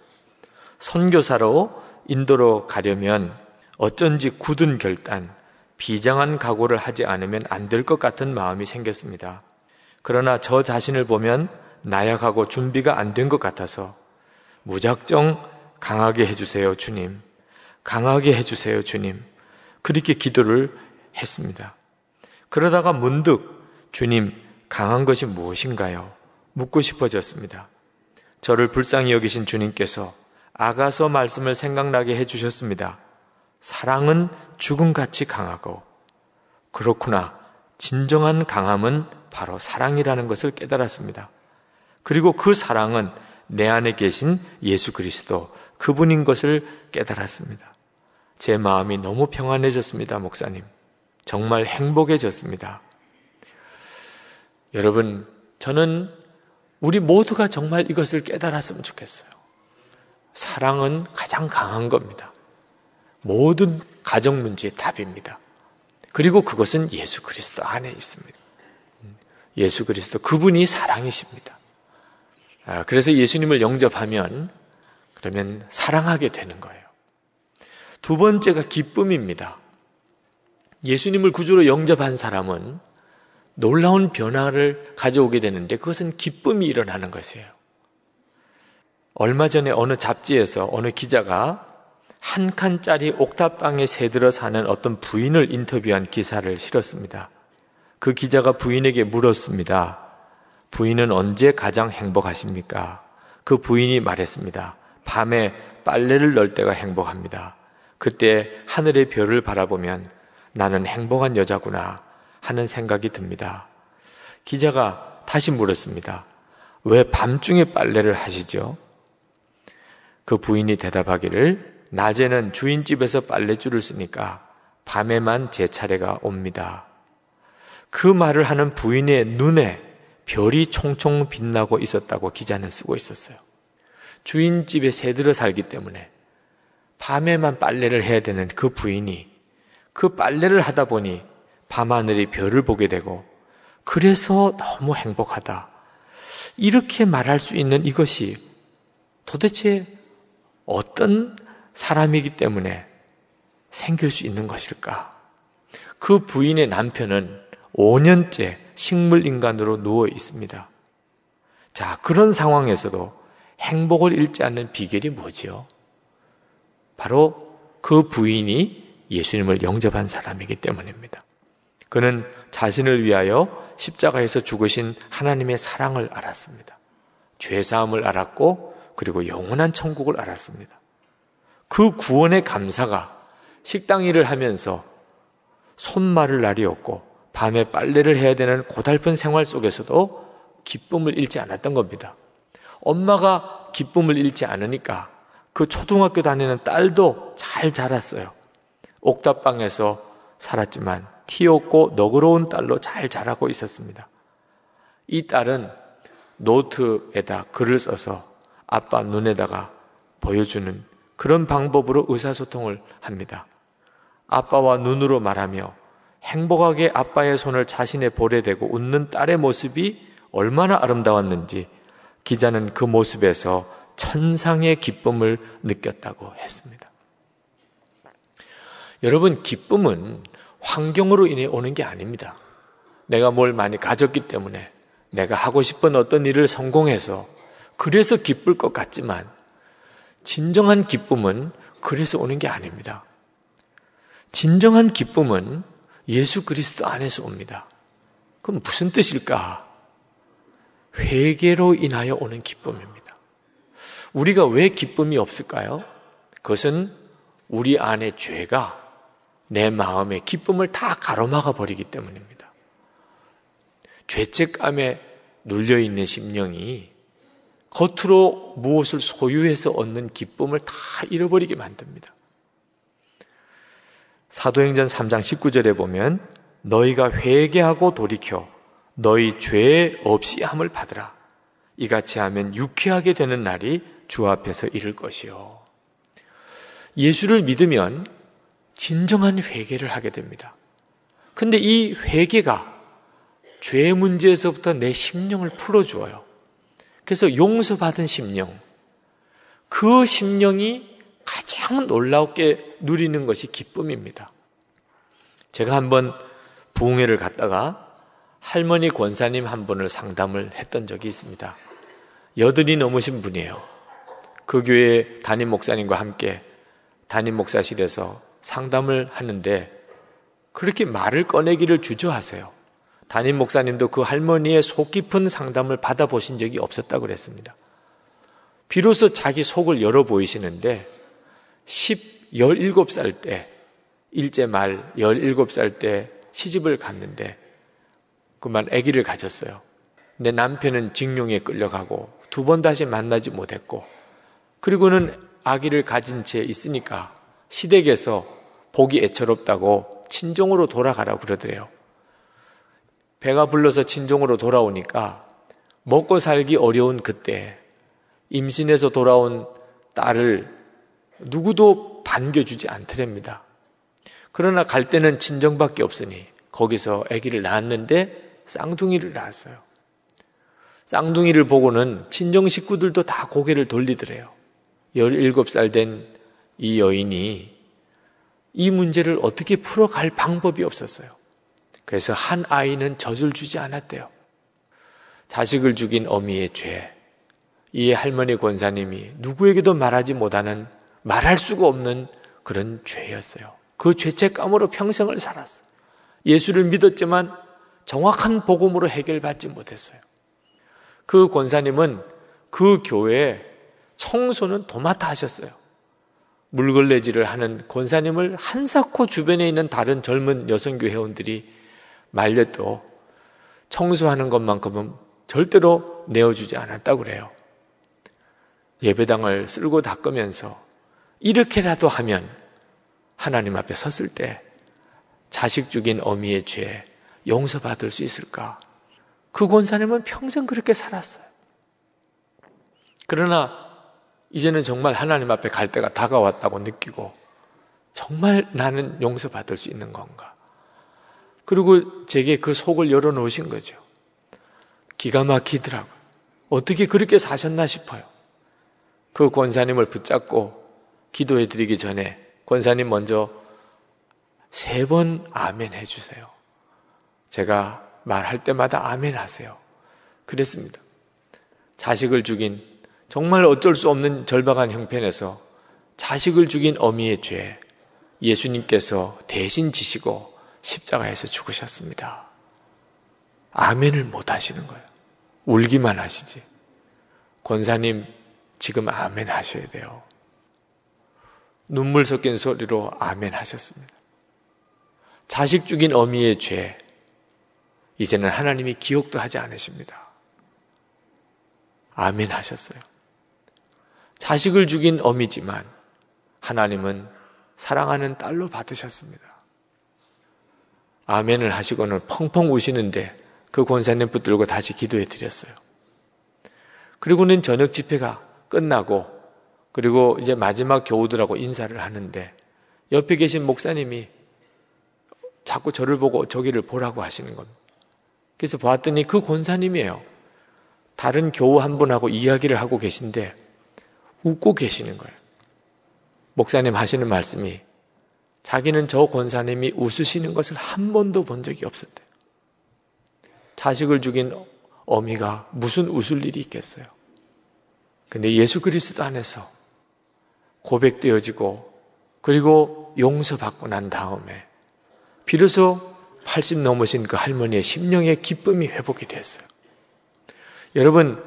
선교사로 인도로 가려면 어쩐지 굳은 결단, 비장한 각오를 하지 않으면 안 될 것 같은 마음이 생겼습니다. 그러나 저 자신을 보면 나약하고 준비가 안 된 것 같아서 무작정 강하게 해주세요, 주님. 강하게 해주세요, 주님. 그렇게 기도를 했습니다. 그러다가 문득 주님, 강한 것이 무엇인가요? 묻고 싶어졌습니다. 저를 불쌍히 여기신 주님께서 아가서 말씀을 생각나게 해주셨습니다. 사랑은 죽음같이 강하고, 그렇구나. 진정한 강함은 바로 사랑이라는 것을 깨달았습니다. 그리고 그 사랑은 내 안에 계신 예수 그리스도, 그분인 것을 깨달았습니다. 제 마음이 너무 평안해졌습니다, 목사님. 정말 행복해졌습니다. 여러분, 저는 우리 모두가 정말 이것을 깨달았으면 좋겠어요. 사랑은 가장 강한 겁니다. 모든 가정 문제의 답입니다. 그리고 그것은 예수 그리스도 안에 있습니다. 예수 그리스도 그분이 사랑이십니다. 아, 그래서 예수님을 영접하면 그러면 사랑하게 되는 거예요. 두 번째가 기쁨입니다. 예수님을 구주로 영접한 사람은 놀라운 변화를 가져오게 되는데 그것은 기쁨이 일어나는 것이에요. 얼마 전에 어느 잡지에서 어느 기자가 한 칸짜리 옥탑방에 새들어 사는 어떤 부인을 인터뷰한 기사를 실었습니다. 그 기자가 부인에게 물었습니다. 부인은 언제 가장 행복하십니까? 그 부인이 말했습니다. 밤에 빨래를 널 때가 행복합니다. 그때 하늘의 별을 바라보면 나는 행복한 여자구나 하는 생각이 듭니다. 기자가 다시 물었습니다. 왜 밤중에 빨래를 하시죠? 그 부인이 대답하기를 낮에는 주인집에서 빨래줄을 쓰니까 밤에만 제 차례가 옵니다. 그 말을 하는 부인의 눈에 별이 총총 빛나고 있었다고 기자는 쓰고 있었어요. 주인집에 새들어 살기 때문에 밤에만 빨래를 해야 되는 그 부인이 그 빨래를 하다 보니 밤하늘이 별을 보게 되고 그래서 너무 행복하다. 이렇게 말할 수 있는 이것이 도대체 어떤 사람이기 때문에 생길 수 있는 것일까? 그 부인의 남편은 5년째 식물인간으로 누워 있습니다. 자, 그런 상황에서도 행복을 잃지 않는 비결이 뭐지요? 바로 그 부인이 예수님을 영접한 사람이기 때문입니다. 그는 자신을 위하여 십자가에서 죽으신 하나님의 사랑을 알았습니다. 죄사함을 알았고 그리고 영원한 천국을 알았습니다. 그 구원의 감사가 식당 일을 하면서 손말을 날이 없고 밤에 빨래를 해야 되는 고달픈 생활 속에서도 기쁨을 잃지 않았던 겁니다. 엄마가 기쁨을 잃지 않으니까 그 초등학교 다니는 딸도 잘 자랐어요. 옥탑방에서 살았지만 튀었고 너그러운 딸로 잘 자라고 있었습니다. 이 딸은 노트에다 글을 써서 아빠 눈에다가 보여주는 그런 방법으로 의사소통을 합니다. 아빠와 눈으로 말하며 행복하게 아빠의 손을 자신의 볼에 대고 웃는 딸의 모습이 얼마나 아름다웠는지 기자는 그 모습에서 천상의 기쁨을 느꼈다고 했습니다. 여러분, 기쁨은 환경으로 인해 오는 게 아닙니다. 내가 뭘 많이 가졌기 때문에 내가 하고 싶은 어떤 일을 성공해서 그래서 기쁠 것 같지만 진정한 기쁨은 그래서 오는 게 아닙니다. 진정한 기쁨은 예수 그리스도 안에서 옵니다. 그럼 무슨 뜻일까? 회개로 인하여 오는 기쁨입니다. 우리가 왜 기쁨이 없을까요? 그것은 우리 안에 죄가 내 마음의 기쁨을 다 가로막아 버리기 때문입니다. 죄책감에 눌려 있는 심령이 겉으로 무엇을 소유해서 얻는 기쁨을 다 잃어버리게 만듭니다. 사도행전 3장 19절에 보면 너희가 회개하고 돌이켜 너희 죄 없이 함을 받으라. 이같이 하면 유쾌하게 되는 날이 주 앞에서 이를 것이요. 예수를 믿으면 진정한 회개를 하게 됩니다. 근데 이 회개가 죄 문제에서부터 내 심령을 풀어주어요. 그래서 용서받은 심령, 그 심령이 가장 놀랍게 누리는 것이 기쁨입니다. 제가 한번 부흥회를 갔다가 할머니 권사님 한 분을 상담을 했던 적이 있습니다. 여든이 넘으신 분이에요. 그 교회 담임 목사님과 함께 담임 목사실에서 상담을 하는데 그렇게 말을 꺼내기를 주저하세요. 담임 목사님도 그 할머니의 속 깊은 상담을 받아보신 적이 없었다고 그랬습니다. 비로소 자기 속을 열어 보이시는데 10, 17살 때, 일제 말 17살 때 시집을 갔는데 그만 아기를 가졌어요. 내 남편은 징용에 끌려가고 두 번 다시 만나지 못했고 그리고는 아기를 가진 채 있으니까 시댁에서 보기 애처롭다고 친정으로 돌아가라고 그러더래요. 배가 불러서 친정으로 돌아오니까 먹고 살기 어려운 그때 임신해서 돌아온 딸을 누구도 반겨주지 않더랍니다. 그러나 갈 때는 친정밖에 없으니 거기서 아기를 낳았는데 쌍둥이를 낳았어요. 쌍둥이를 보고는 친정 식구들도 다 고개를 돌리더래요. 17살 된 이 여인이 이 문제를 어떻게 풀어갈 방법이 없었어요. 그래서 한 아이는 젖을 주지 않았대요. 자식을 죽인 어미의 죄. 이 할머니 권사님이 누구에게도 말하지 못하는 말할 수가 없는 그런 죄였어요. 그 죄책감으로 평생을 살았어요. 예수를 믿었지만 정확한 복음으로 해결받지 못했어요. 그 권사님은 그 교회에 청소는 도맡아 하셨어요. 물걸레질을 하는 권사님을 한사코 주변에 있는 다른 젊은 여성교 회원들이 말려도 청소하는 것만큼은 절대로 내어주지 않았다고 그래요. 예배당을 쓸고 닦으면서 이렇게라도 하면 하나님 앞에 섰을 때 자식 죽인 어미의 죄 용서받을 수 있을까? 그 권사님은 평생 그렇게 살았어요. 그러나 이제는 정말 하나님 앞에 갈 때가 다가왔다고 느끼고 정말 나는 용서받을 수 있는 건가? 그리고 제게 그 속을 열어놓으신 거죠. 기가 막히더라고요. 어떻게 그렇게 사셨나 싶어요. 그 권사님을 붙잡고 기도해 드리기 전에 권사님 먼저 세 번 아멘 해주세요. 제가 말할 때마다 아멘 하세요. 그랬습니다. 자식을 죽인 정말 어쩔 수 없는 절박한 형편에서 자식을 죽인 어미의 죄 예수님께서 대신 지시고 십자가에서 죽으셨습니다. 아멘을 못 하시는 거예요. 울기만 하시지. 권사님, 지금 아멘 하셔야 돼요. 눈물 섞인 소리로 아멘 하셨습니다. 자식 죽인 어미의 죄, 이제는 하나님이 기억도 하지 않으십니다. 아멘 하셨어요. 자식을 죽인 어미지만 하나님은 사랑하는 딸로 받으셨습니다. 아멘을 하시고는 펑펑 우시는데 그 권사님 붙들고 다시 기도해 드렸어요. 그리고는 저녁 집회가 끝나고 그리고 이제 마지막 교우들하고 인사를 하는데 옆에 계신 목사님이 자꾸 저를 보고 저기를 보라고 하시는 겁니다. 그래서 보았더니 그 권사님이에요. 다른 교우 한 분하고 이야기를 하고 계신데 웃고 계시는 거예요. 목사님 하시는 말씀이 자기는 저 권사님이 웃으시는 것을 한 번도 본 적이 없었대. 자식을 죽인 어미가 무슨 웃을 일이 있겠어요? 근데 예수 그리스도 안에서 고백되어지고 그리고 용서받고 난 다음에 비로소 80 넘으신 그 할머니의 심령의 기쁨이 회복이 됐어요. 여러분,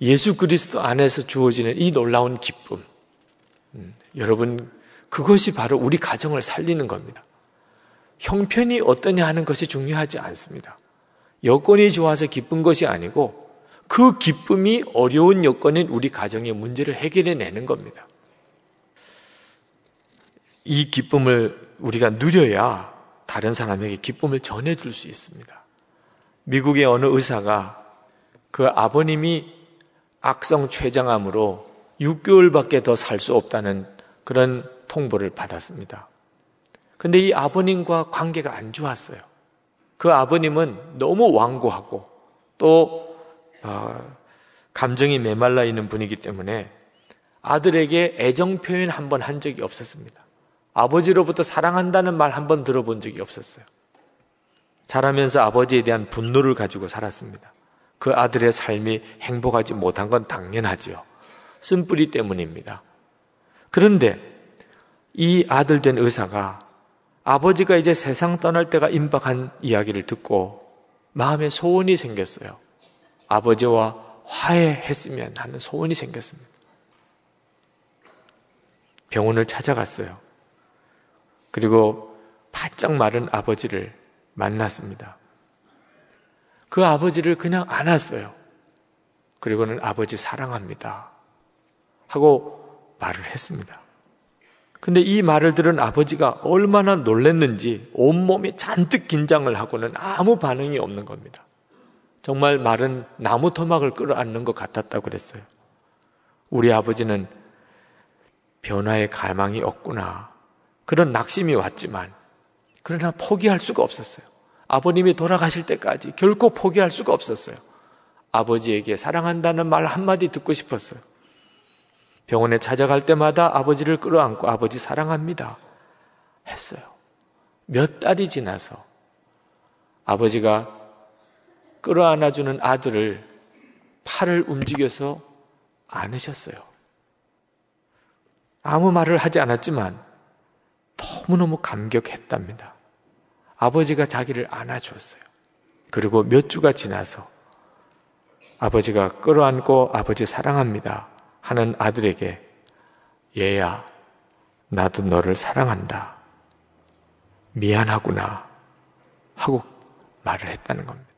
예수 그리스도 안에서 주어지는 이 놀라운 기쁨. 음, 여러분, 그것이 바로 우리 가정을 살리는 겁니다. 형편이 어떠냐 하는 것이 중요하지 않습니다. 여건이 좋아서 기쁜 것이 아니고 그 기쁨이 어려운 여건인 우리 가정의 문제를 해결해 내는 겁니다. 이 기쁨을 우리가 누려야 다른 사람에게 기쁨을 전해줄 수 있습니다. 미국의 어느 의사가 그 아버님이 악성 췌장암으로 6개월밖에 더 살 수 없다는 그런 통보를 받았습니다. 근데 이 아버님과 관계가 안 좋았어요. 그 아버님은 너무 완고하고 또 어, 감정이 메말라 있는 분이기 때문에 아들에게 애정 표현 한 번 한 적이 없었습니다. 아버지로부터 사랑한다는 말 한 번 들어본 적이 없었어요. 자라면서 아버지에 대한 분노를 가지고 살았습니다. 그 아들의 삶이 행복하지 못한 건 당연하지요. 쓴뿌리 때문입니다. 그런데 이 아들 된 의사가 아버지가 이제 세상 떠날 때가 임박한 이야기를 듣고 마음에 소원이 생겼어요. 아버지와 화해했으면 하는 소원이 생겼습니다. 병원을 찾아갔어요. 그리고 바짝 마른 아버지를 만났습니다. 그 아버지를 그냥 안았어요. 그리고는 아버지 사랑합니다. 하고 말을 했습니다. 근데 이 말을 들은 아버지가 얼마나 놀랐는지 온몸이 잔뜩 긴장을 하고는 아무 반응이 없는 겁니다. 정말 말은 나무 토막을 끌어안는 것 같았다고 그랬어요. 우리 아버지는 변화의 갈망이 없구나. 그런 낙심이 왔지만, 그러나 포기할 수가 없었어요. 아버님이 돌아가실 때까지 결코 포기할 수가 없었어요. 아버지에게 사랑한다는 말 한마디 듣고 싶었어요. 병원에 찾아갈 때마다 아버지를 끌어안고 아버지 사랑합니다. 했어요. 몇 달이 지나서 아버지가 끌어안아주는 아들을 팔을 움직여서 안으셨어요. 아무 말을 하지 않았지만 너무너무 감격했답니다. 아버지가 자기를 안아주었어요. 그리고 몇 주가 지나서 아버지가 끌어안고 아버지 사랑합니다. 하는 아들에게 얘야, 나도 너를 사랑한다. 미안하구나. 하고 말을 했다는 겁니다.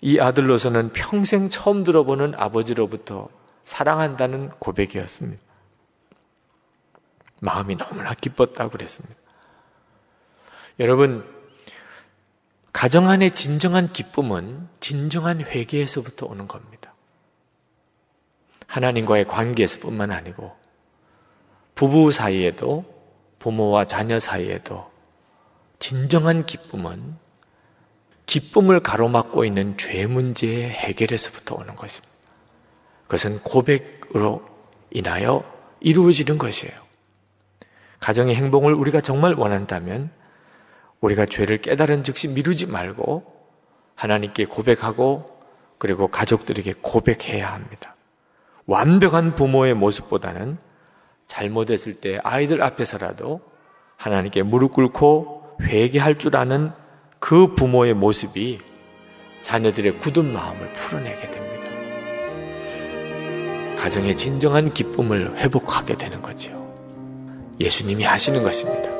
이 아들로서는 평생 처음 들어보는 아버지로부터 사랑한다는 고백이었습니다. 마음이 너무나 기뻤다고 그랬습니다. 여러분, 가정 안의 진정한 기쁨은 진정한 회개에서부터 오는 겁니다. 하나님과의 관계에서뿐만 아니고 부부 사이에도 부모와 자녀 사이에도 진정한 기쁨은 기쁨을 가로막고 있는 죄 문제의 해결에서부터 오는 것입니다. 그것은 고백으로 인하여 이루어지는 것이에요. 가정의 행복을 우리가 정말 원한다면 우리가 죄를 깨달은 즉시 미루지 말고 하나님께 고백하고 그리고 가족들에게 고백해야 합니다. 완벽한 부모의 모습보다는 잘못했을 때 아이들 앞에서라도 하나님께 무릎 꿇고 회개할 줄 아는 그 부모의 모습이 자녀들의 굳은 마음을 풀어내게 됩니다. 가정의 진정한 기쁨을 회복하게 되는 거죠. 예수님이 하시는 것입니다.